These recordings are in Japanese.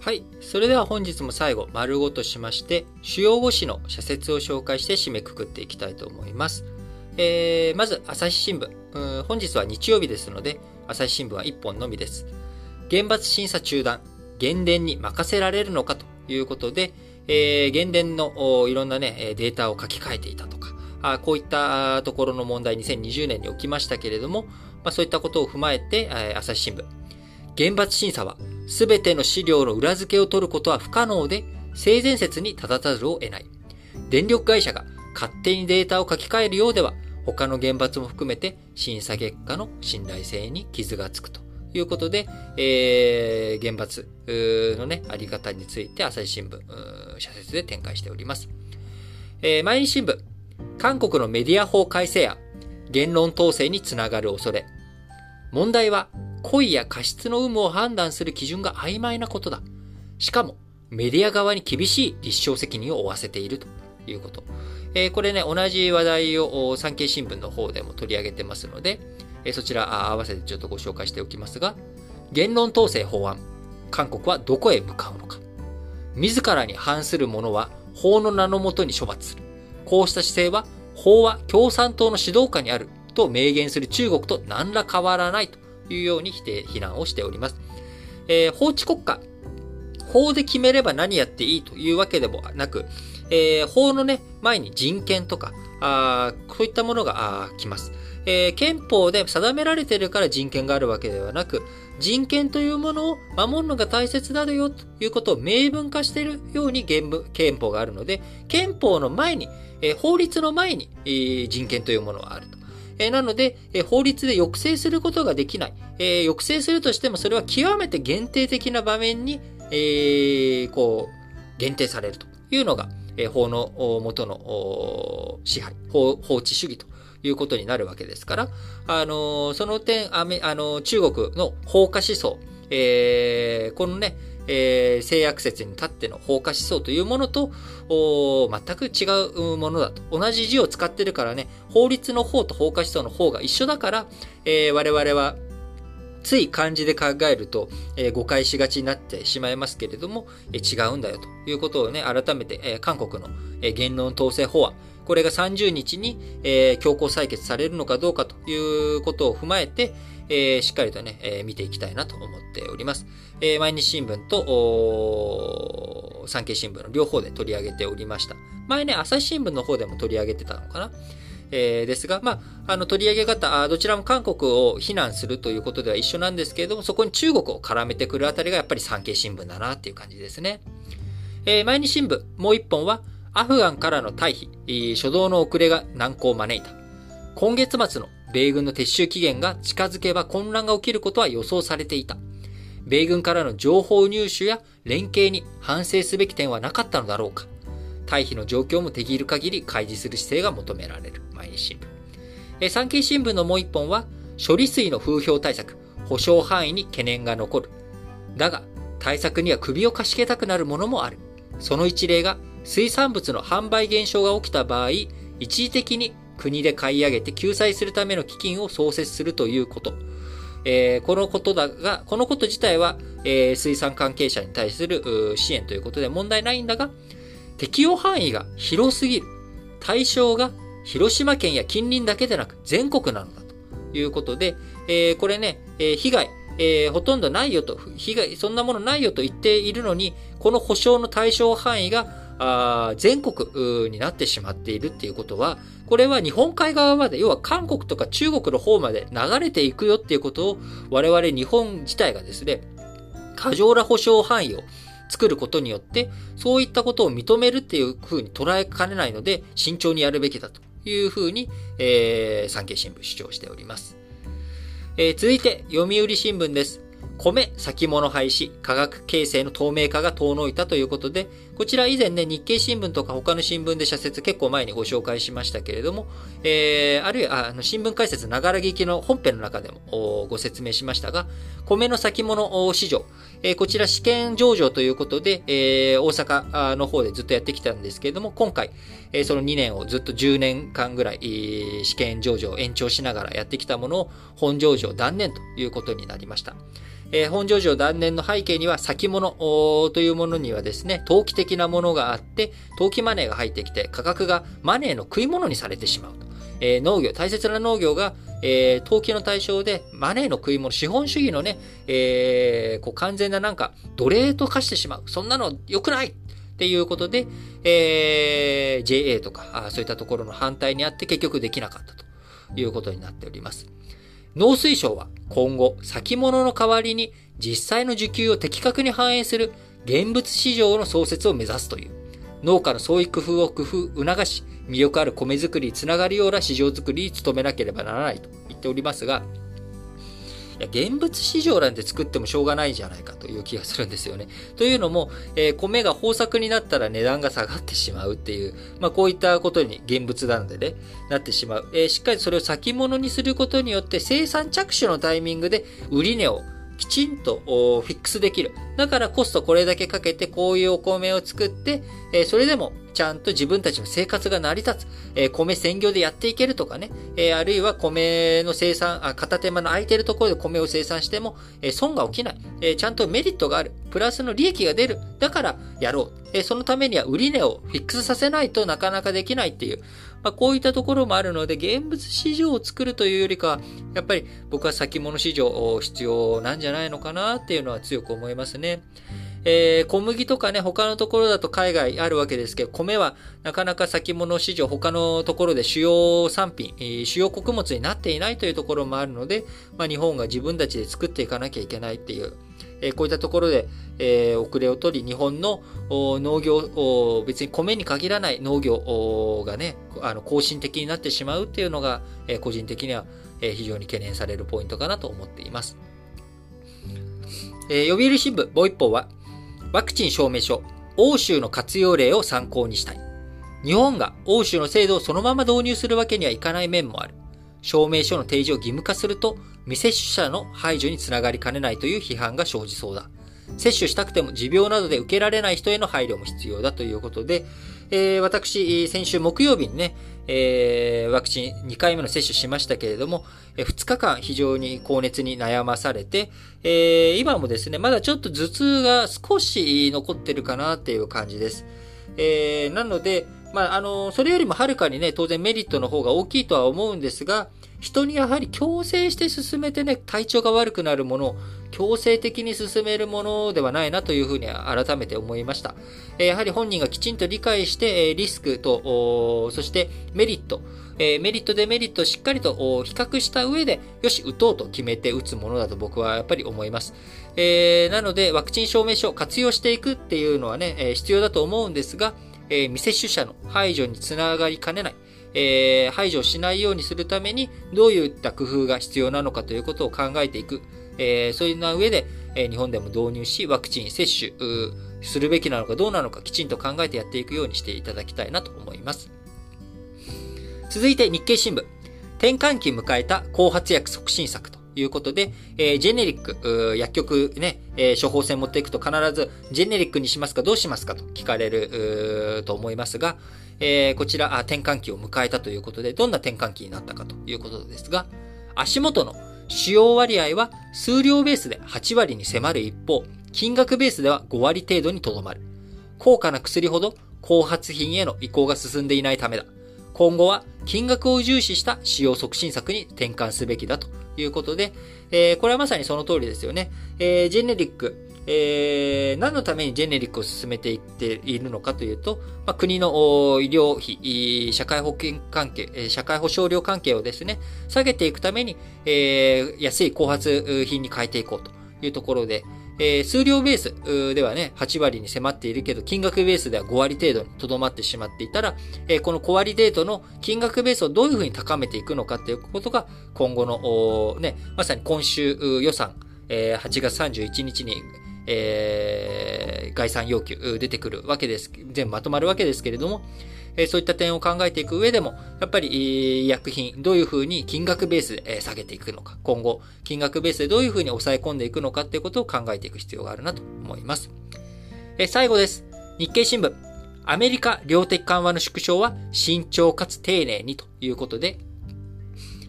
はい。それでは本日も最後、丸ごとしまして、主要語詞の社説を紹介して締めくくっていきたいと思います。えー、まず、朝日新聞。本日は日曜日ですので、朝日新聞は1本のみです。原発審査中断、原電に任せられるのかということで、えー、原電のいろんなね、データを書き換えていたとか、あこういったところの問題2020年に起きましたけれども、まあ、そういったことを踏まえて、えー、朝日新聞。原発審査はすべての資料の裏付けを取ることは不可能で、性善説に立たざるを得ない。電力会社が勝手にデータを書き換えるようでは、他の原発も含めて審査結果の信頼性に傷がつくということで、えー、原発のね、あり方について朝日新聞、社説で展開しております。えー、毎日新聞、韓国のメディア法改正や言論統制につながる恐れ。問題は故意や過失の有無を判断する基準が曖昧なことだ。しかも、メディア側に厳しい立証責任を負わせているということ。えー、これね、同じ話題を産経新聞の方でも取り上げてますので、えー、そちら合わせてちょっとご紹介しておきますが、言論統制法案、韓国はどこへ向かうのか。自らに反する者は法の名のもとに処罰する。こうした姿勢は、法は共産党の指導下にあると明言する中国と何ら変わらないというように否定、非難をしております。えー、法治国家。法で決めれば何やっていいというわけでもなく、えー、法のね、前に人権とか、あこういったものが来ます。えー、憲法で定められているから人権があるわけではなく、人権というものを守るのが大切だよということを明文化しているように憲法があるので、憲法の前に、えー、法律の前に、えー、人権というものはあると。えなので、え法律で抑制することができない。え抑制するとしても、それは極めて限定的な場面に、え、こう、限定されるというのが、え法の元の支配、法、法治主義ということになるわけですから、あのその点、あの中国の法化思想、えー、このね、えー、性悪説に立っての放火思想というものと、全く違うものだと。同じ字を使ってるからね、法律の方と放火思想の方が一緒だから、えー、我々はつい漢字で考えると、えー、誤解しがちになってしまいますけれども、えー、違うんだよということをね、改めて、えー、韓国の、え、言論統制法案、これが30日に、えー、強行採決されるのかどうかということを踏まえて、えー、しっかりとね、えー、見ていきたいなと思っております。えー、毎日新聞と、産経新聞の両方で取り上げておりました。前ね、朝日新聞の方でも取り上げてたのかな？えー、ですが、まあ、あの、取り上げ方、どちらも韓国を非難するということでは一緒なんですけれども、そこに中国を絡めてくるあたりがやっぱり産経新聞だなっていう感じですね。えー、毎日新聞、もう一本は、アフガンからの退避、初動の遅れが難航を招いた。今月末の米軍の撤収期限が近づけば混乱が起きることは予想されていた。米軍からの情報入手や連携に反省すべき点はなかったのだろうか。退避の状況もできる限り開示する姿勢が求められる。毎日新聞。産経新聞のもう一本は、処理水の風評対策、保証範囲に懸念が残る。だが、対策には首をかしげたくなるものもある。その一例が、水産物の販売減少が起きた場合、一時的に国で買い上げて救済するための基金を創設するということ。えー、このことだが、このこと自体は、えー、水産関係者に対する支援ということで問題ないんだが、適用範囲が広すぎる。対象が広島県や近隣だけでなく全国なのだということで、えー、これね、え被害、えー、ほとんどないよと、被害、そんなものないよと言っているのに、この保証の対象範囲があ全国になってしまっているっていうことは、これは日本海側まで、要は韓国とか中国の方まで流れていくよっていうことを、我々日本自体がですね、過剰な保証範囲を作ることによって、そういったことを認めるっていうふうに捉えかねないので、慎重にやるべきだというふうに、えー、産経新聞主張しております。えー、続いて、読売新聞です。米先物廃止、価格形成の透明化が遠のいたということで、こちら以前ね、日経新聞とか他の新聞で社説結構前にご紹介しましたけれども、えー、あるいは、あの、新聞解説ながら聞きの本編の中でもご説明しましたが、米の先物市場、えー、こちら試験上場ということで、えー、大阪の方でずっとやってきたんですけれども、今回、えー、その2年をずっと10年間ぐらい、試験上場を延長しながらやってきたものを本上場断念ということになりました。えー、本上場断念の背景には先物というものにはですね、投機的なものがあって、投機マネーが入ってきて、価格がマネーの食い物にされてしまうと。えー、農業、大切な農業が、えー、投機の対象で、マネーの食い物、資本主義のね、えー、こう完全ななんか、奴隷と化してしまう。そんなの良くないっていうことで、えー、JA とかあ、そういったところの反対にあって結局できなかったということになっております。農水省は今後、先物の代わりに実際の需給を的確に反映する現物市場の創設を目指すという、農家の創意工夫を工夫、促し、魅力ある米作りにつながるような市場づくりに努めなければならないと言っておりますが、いや、現物市場なんて作ってもしょうがないんじゃないかという気がするんですよね。というのも、えー、米が豊作になったら値段が下がってしまうっていう、まあこういったことに現物なのでね、なってしまう。えー、しっかりそれを先物にすることによって生産着手のタイミングで売値をきちんとフィックスできる。だからコストこれだけかけてこういうお米を作って、えそれでもちゃんと自分たちの生活が成り立つ。え米専業でやっていけるとかね。えあるいは米の生産、あ片手間の空いてるところで米を生産しても、え損が起きない。えちゃんとメリットがある。プラスの利益が出る。だからやろう。えそのためには売り値をフィックスさせないとなかなかできないっていう。まあ、こういったところもあるので、現物市場を作るというよりか、やっぱり僕は先物市場必要なんじゃないのかなっていうのは強く思いますね。えー、小麦とかね、他のところだと海外あるわけですけど、米はなかなか先物市場、他のところで主要産品、主要穀物になっていないというところもあるので、まあ、日本が自分たちで作っていかなきゃいけないっていう、えこういったところで、え遅れを取り、日本の農業、別に米に限らない農業がね、あの、更新的になってしまうっていうのが、え個人的には、え非常に懸念されるポイントかなと思っています。え読売新聞もう一方は、ワクチン証明書、欧州の活用例を参考にしたい。日本が欧州の制度をそのまま導入するわけにはいかない面もある。証明書の提示を義務化すると、未接種者の排除につながりかねないという批判が生じそうだ。接種したくても持病などで受けられない人への配慮も必要だということで、えー、私、先週木曜日にね、えー、ワクチン2回目の接種しましたけれども、えー、2日間非常に高熱に悩まされて、えー、今もですね、まだちょっと頭痛が少し残ってるかなっていう感じです。えー、なので、まあ、あの、それよりもはるかにね、当然メリットの方が大きいとは思うんですが、人にやはり強制して進めてね、体調が悪くなるもの強制的に進めるものではないなというふうに改めて思いました。やはり本人がきちんと理解して、リスクと、そしてメリット、メリット、デメリットをしっかりと比較した上で、よし、打とうと決めて打つものだと僕はやっぱり思います。え、なので、ワクチン証明書を活用していくっていうのはね、必要だと思うんですが、え未接種者の排除につながりかねない。えー、排除しないようにするためにどういった工夫が必要なのかということを考えていく。えー、そういう上で、えー、日本でも導入し、ワクチン接種するべきなのかどうなのかきちんと考えてやっていくようにしていただきたいなと思います。続いて日経新聞。転換期迎えた後発薬促進策ということで、えー、ジェネリック、薬局ね、えー、処方箋持っていくと必ずジェネリックにしますかどうしますかと聞かれると思いますが、えー、こちら転換期を迎えたということで、どんな転換期になったかということですが、足元の使用割合は数量ベースで8割に迫る一方、金額ベースでは5割程度にとどまる。高価な薬ほど後発品への移行が進んでいないためだ。今後は金額を重視した使用促進策に転換すべきだということで、えー、これはまさにその通りですよね。えー、ジェネリック、えー、何のためにジェネリックを進めていっているのかというと、まあ、国の医療費、社会保険関係、社会保障料関係をですね、下げていくために、えー、安い後発品に変えていこうというところで、えー、数量ベースではね、8割に迫っているけど、金額ベースでは5割程度にとどまってしまっていたら、えー、この5割程度の金額ベースをどういうふうに高めていくのかっていうことが、今後の、ね、まさに今週予算、えー、8月31日にえー、概算要求出てくるわけです。全部まとまるわけですけれども、え、そういった点を考えていく上でも、やっぱり医薬品、どういうふうに金額ベースで下げていくのか、今後、金額ベースでどういうふうに抑え込んでいくのかっていうことを考えていく必要があるなと思います。え、最後です。日経新聞。アメリカ量的緩和の縮小は慎重かつ丁寧にということで、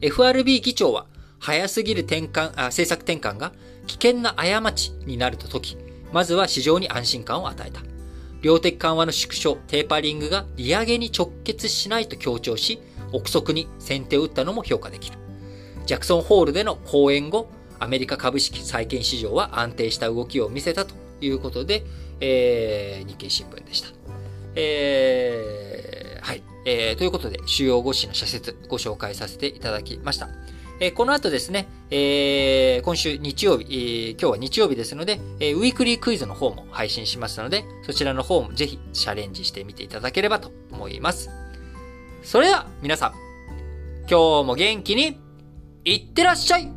FRB 議長は早すぎる転換、あ政策転換が危険な過ちになるとき、まずは市場に安心感を与えた。量的緩和の縮小、テーパリングが利上げに直結しないと強調し、憶測に先手を打ったのも評価できる。ジャクソンホールでの講演後、アメリカ株式債券市場は安定した動きを見せたということで、えー、日経新聞でした。えー、はい。えー、ということで、主要5紙の社説ご紹介させていただきました。え、この後ですね、えー、今週日曜日、えー、今日は日曜日ですので、えー、ウィークリークイズの方も配信しますので、そちらの方もぜひチャレンジしてみていただければと思います。それでは皆さん、今日も元気にいってらっしゃい